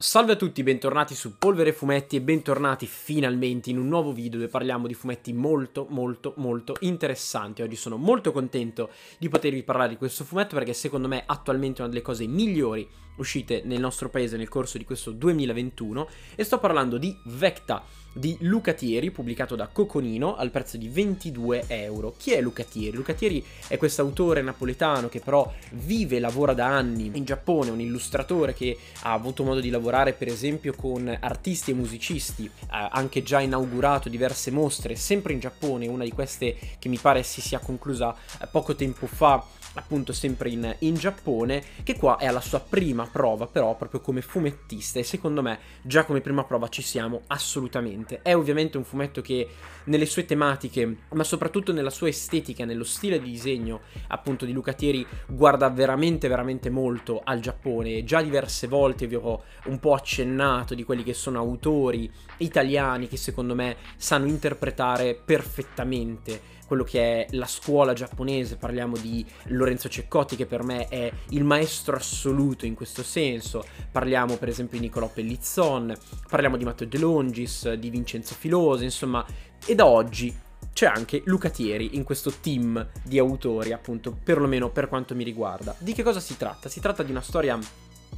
Salve a tutti, bentornati su Polvere Fumetti e bentornati finalmente in un nuovo video dove parliamo di fumetti molto molto molto interessanti. Oggi sono molto contento di potervi parlare di questo fumetto perché secondo me attualmente è una delle cose migliori uscite nel nostro paese nel corso di questo 2021 e sto parlando di Vecta di Luca Thieri, pubblicato da Coconino al prezzo di 22 euro. Chi è Luca Thieri? Luca Thieri è questo autore napoletano che però vive e lavora da anni in Giappone, un illustratore che ha avuto modo di lavorare per esempio con artisti e musicisti, ha anche già inaugurato diverse mostre, sempre in Giappone, una di queste che mi pare si sia conclusa eh, poco tempo fa appunto sempre in, in, Giappone, che qua è alla sua prima prova però proprio come fumettista e secondo me già come prima prova ci siamo assolutamente. È ovviamente un fumetto che nelle sue tematiche, ma soprattutto nella sua estetica, nello stile di disegno appunto di Luca Thieri, guarda veramente veramente molto al Giappone. Già diverse volte vi ho un po' accennato di quelli che sono autori italiani che secondo me sanno interpretare perfettamente quello che è la scuola giapponese, parliamo di Lorenzo Ceccotti che per me è il maestro assoluto in questo senso, parliamo per esempio di Niccolò Pellizzon, parliamo di Matteo De Longis, di Vincenzo Filosa, insomma, e da oggi c'è anche Luca Thieri in questo team di autori, appunto, perlomeno per quanto mi riguarda. Di che cosa si tratta? Si tratta di una storia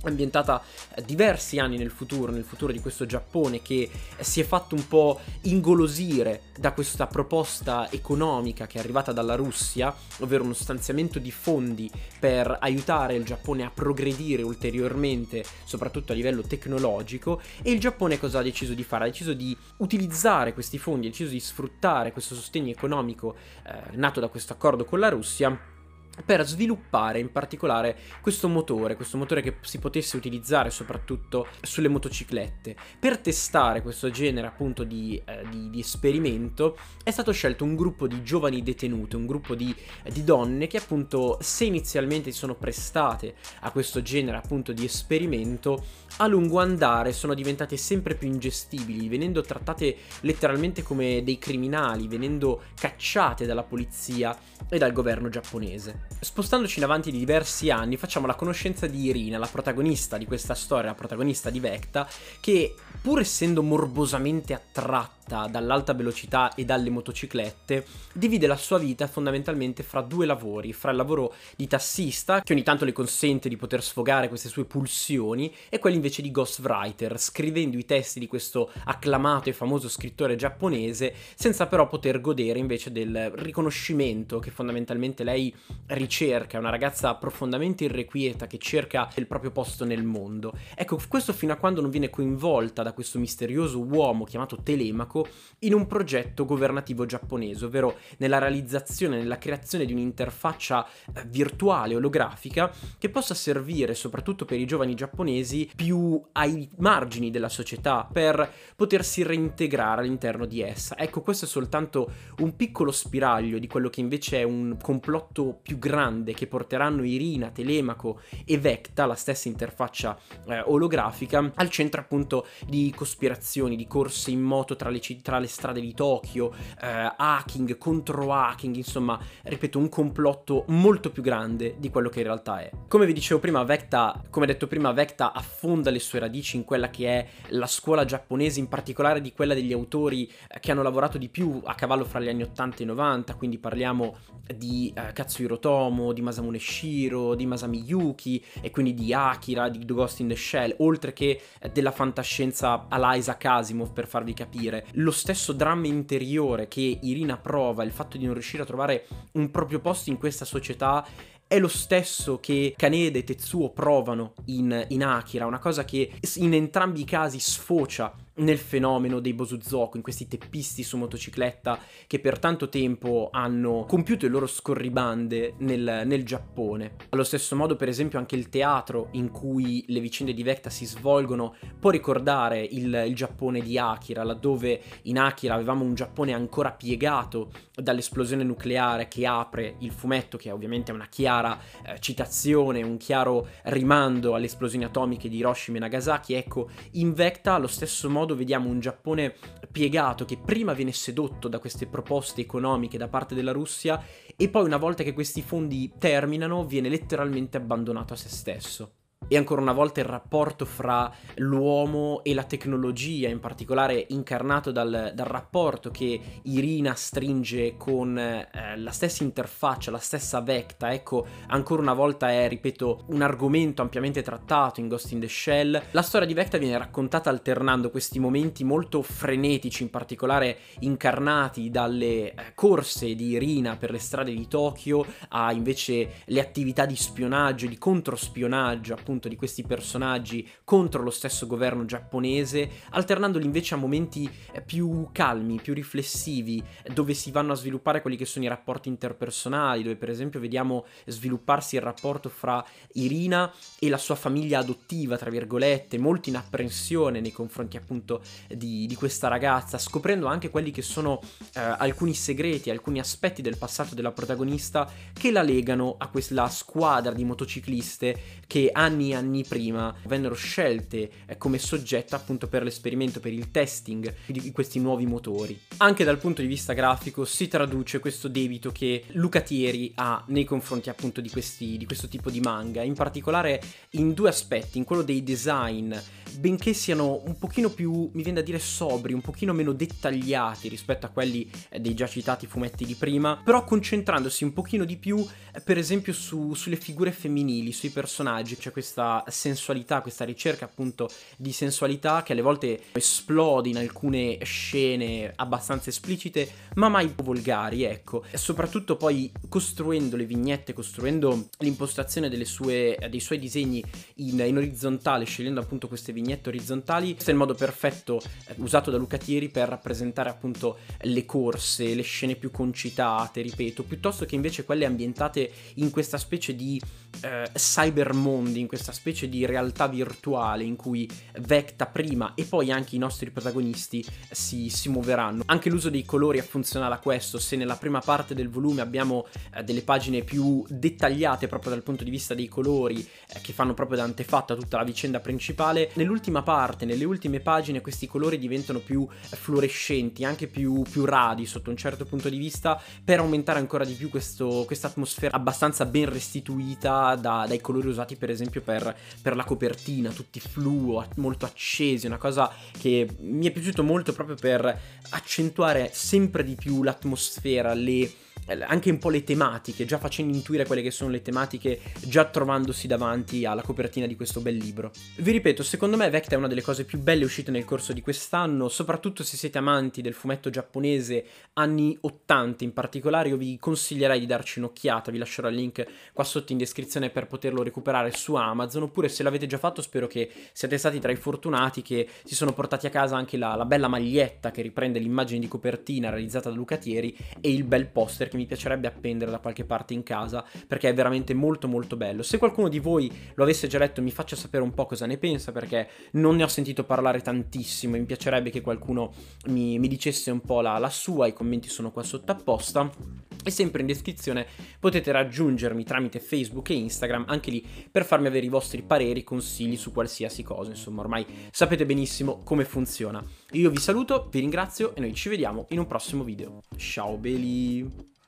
ambientata eh, diversi anni nel futuro, nel futuro di questo Giappone che si è fatto un po' ingolosire da questa proposta economica che è arrivata dalla Russia, ovvero uno stanziamento di fondi per aiutare il Giappone a progredire ulteriormente, soprattutto a livello tecnologico, e il Giappone cosa ha deciso di fare? Ha deciso di utilizzare questi fondi, ha deciso di sfruttare questo sostegno economico eh, nato da questo accordo con la Russia per sviluppare in particolare questo motore, questo motore che si potesse utilizzare soprattutto sulle motociclette. Per testare questo genere appunto di, eh, di, di esperimento è stato scelto un gruppo di giovani detenute, un gruppo di, di, donne che appunto se inizialmente si sono prestate a questo genere appunto di esperimento, a lungo andare sono diventate sempre più ingestibili, venendo trattate letteralmente come dei criminali, venendo cacciate dalla polizia e dal governo giapponese. Spostandoci in avanti di diversi anni, facciamo la conoscenza di Irina, la protagonista di questa storia, la protagonista di Vecta, che pur essendo morbosamente attratta dall'alta velocità e dalle motociclette, divide la sua vita fondamentalmente fra due lavori, fra il lavoro di tassista, che ogni tanto le consente di poter sfogare queste sue pulsioni, e quello invece di ghostwriter, scrivendo i testi di questo acclamato e famoso scrittore giapponese, senza però poter godere invece del riconoscimento che fondamentalmente lei ricerca, è una ragazza profondamente irrequieta che cerca il proprio posto nel mondo. Ecco, questo fino a quando non viene coinvolta da questo misterioso uomo chiamato Telemaco in un progetto governativo giapponese, ovvero nella realizzazione, nella creazione di un'interfaccia eh, virtuale olografica che possa servire soprattutto per i giovani giapponesi più ai margini della società per potersi reintegrare all'interno di essa. Ecco, questo è soltanto un piccolo spiraglio di quello che invece è un complotto più grande che porteranno Irina, Telemaco e Vecta, la stessa interfaccia eh, olografica, al centro appunto di cospirazioni, di corse in moto tra le, tra le strade di Tokyo, eh, hacking, contro hacking, insomma, ripeto, un complotto molto più grande di quello che in realtà è. Come vi dicevo prima, Vecta, come detto prima, Vecta affonda le sue radici in quella che è la scuola giapponese, in particolare di quella degli autori eh, che hanno lavorato di più a cavallo fra gli anni 80 e 90, quindi parliamo di eh, Katsuhiro Tomo, di Masamune Shiro, di Masami Yuki e quindi di Akira, di The Ghost in the Shell, oltre che eh, della fantascienza alla Isaac Asimov per farvi capire. Lo stesso dramma interiore che Irina prova, il fatto di non riuscire a trovare un proprio posto in questa società è lo stesso che Kaneda e Tetsuo provano in, in Akira, una cosa che in entrambi i casi sfocia nel fenomeno dei Bosuzoku, in questi teppisti su motocicletta che per tanto tempo hanno compiuto le loro scorribande nel, nel, Giappone. Allo stesso modo, per esempio, anche il teatro in cui le vicende di Vecta si svolgono può ricordare il, il Giappone di Akira, laddove in Akira avevamo un Giappone ancora piegato dall'esplosione nucleare che apre il fumetto, che ovviamente è una chiara eh, citazione, un chiaro rimando alle esplosioni atomiche di Hiroshima e Nagasaki. Ecco, in Vecta allo stesso modo modo vediamo un Giappone piegato che prima viene sedotto da queste proposte economiche da parte della Russia e poi una volta che questi fondi terminano viene letteralmente abbandonato a se stesso. E ancora una volta il rapporto fra l'uomo e la tecnologia, in particolare incarnato dal, dal rapporto che Irina stringe con eh, la stessa interfaccia, la stessa Vecta. Ecco, ancora una volta è, ripeto, un argomento ampiamente trattato in Ghost in the Shell. La storia di Vecta viene raccontata alternando questi momenti molto frenetici, in particolare incarnati dalle eh, corse di Irina per le strade di Tokyo, a invece le attività di spionaggio, di controspionaggio, appunto appunto di questi personaggi contro lo stesso governo giapponese, alternandoli invece a momenti eh, più calmi, più riflessivi, dove si vanno a sviluppare quelli che sono i rapporti interpersonali, dove per esempio vediamo svilupparsi il rapporto fra Irina e la sua famiglia adottiva, tra virgolette, molto in apprensione nei confronti appunto di, di questa ragazza, scoprendo anche quelli che sono eh, alcuni segreti, alcuni aspetti del passato della protagonista che la legano a quella squadra di motocicliste che anni anni prima vennero scelte eh, come soggetto appunto per l'esperimento, per il testing di questi nuovi motori. Anche dal punto di vista grafico si traduce questo debito che Luca Thieri ha nei confronti appunto di, questi, di questo tipo di manga, in particolare in due aspetti, in quello dei design, benché siano un pochino più, mi viene da dire, sobri, un pochino meno dettagliati rispetto a quelli eh, dei già citati fumetti di prima, però concentrandosi un pochino di più, eh, per esempio, su, sulle figure femminili, sui personaggi, c'è questa questa sensualità, questa ricerca appunto di sensualità che alle volte esplode in alcune scene abbastanza esplicite, ma mai volgari, ecco. E soprattutto poi costruendo le vignette, costruendo l'impostazione sue, dei suoi disegni in, in, orizzontale, scegliendo appunto queste vignette orizzontali, questo è il modo perfetto eh, usato da Luca Thieri per rappresentare appunto le corse, le scene più concitate, ripeto, piuttosto che invece quelle ambientate in questa specie di eh, cybermondi, in questa questa specie di realtà virtuale in cui Vecta prima e poi anche i nostri protagonisti si, si muoveranno. Anche l'uso dei colori è funzionale a questo, se nella prima parte del volume abbiamo eh, delle pagine più dettagliate proprio dal punto di vista dei colori eh, che fanno proprio da antefatto a tutta la vicenda principale, nell'ultima parte, nelle ultime pagine questi colori diventano più fluorescenti, anche più, più radi sotto un certo punto di vista per aumentare ancora di più questa atmosfera abbastanza ben restituita da, dai colori usati per esempio per per, per la copertina, tutti fluo, molto accesi, una cosa che mi è piaciuto molto proprio per accentuare sempre di più l'atmosfera, le anche un po' le tematiche, già facendo intuire quelle che sono le tematiche, già trovandosi davanti alla copertina di questo bel libro. Vi ripeto, secondo me Vecta è una delle cose più belle uscite nel corso di quest'anno, soprattutto se siete amanti del fumetto giapponese anni 80 in particolare, io vi consiglierei di darci un'occhiata, vi lascerò il link qua sotto in descrizione per poterlo recuperare su Amazon, oppure se l'avete già fatto spero che siate stati tra i fortunati che si sono portati a casa anche la, la bella maglietta che riprende l'immagine di copertina realizzata da Lucatieri e il bel poster che mi piacerebbe appendere da qualche parte in casa perché è veramente molto molto bello. Se qualcuno di voi lo avesse già letto mi faccia sapere un po' cosa ne pensa perché non ne ho sentito parlare tantissimo e mi piacerebbe che qualcuno mi, mi dicesse un po' la, la sua, i commenti sono qua sotto apposta. E sempre in descrizione potete raggiungermi tramite Facebook e Instagram, anche lì per farmi avere i vostri pareri, consigli su qualsiasi cosa. Insomma, ormai sapete benissimo come funziona. Io vi saluto, vi ringrazio e noi ci vediamo in un prossimo video. Ciao belli!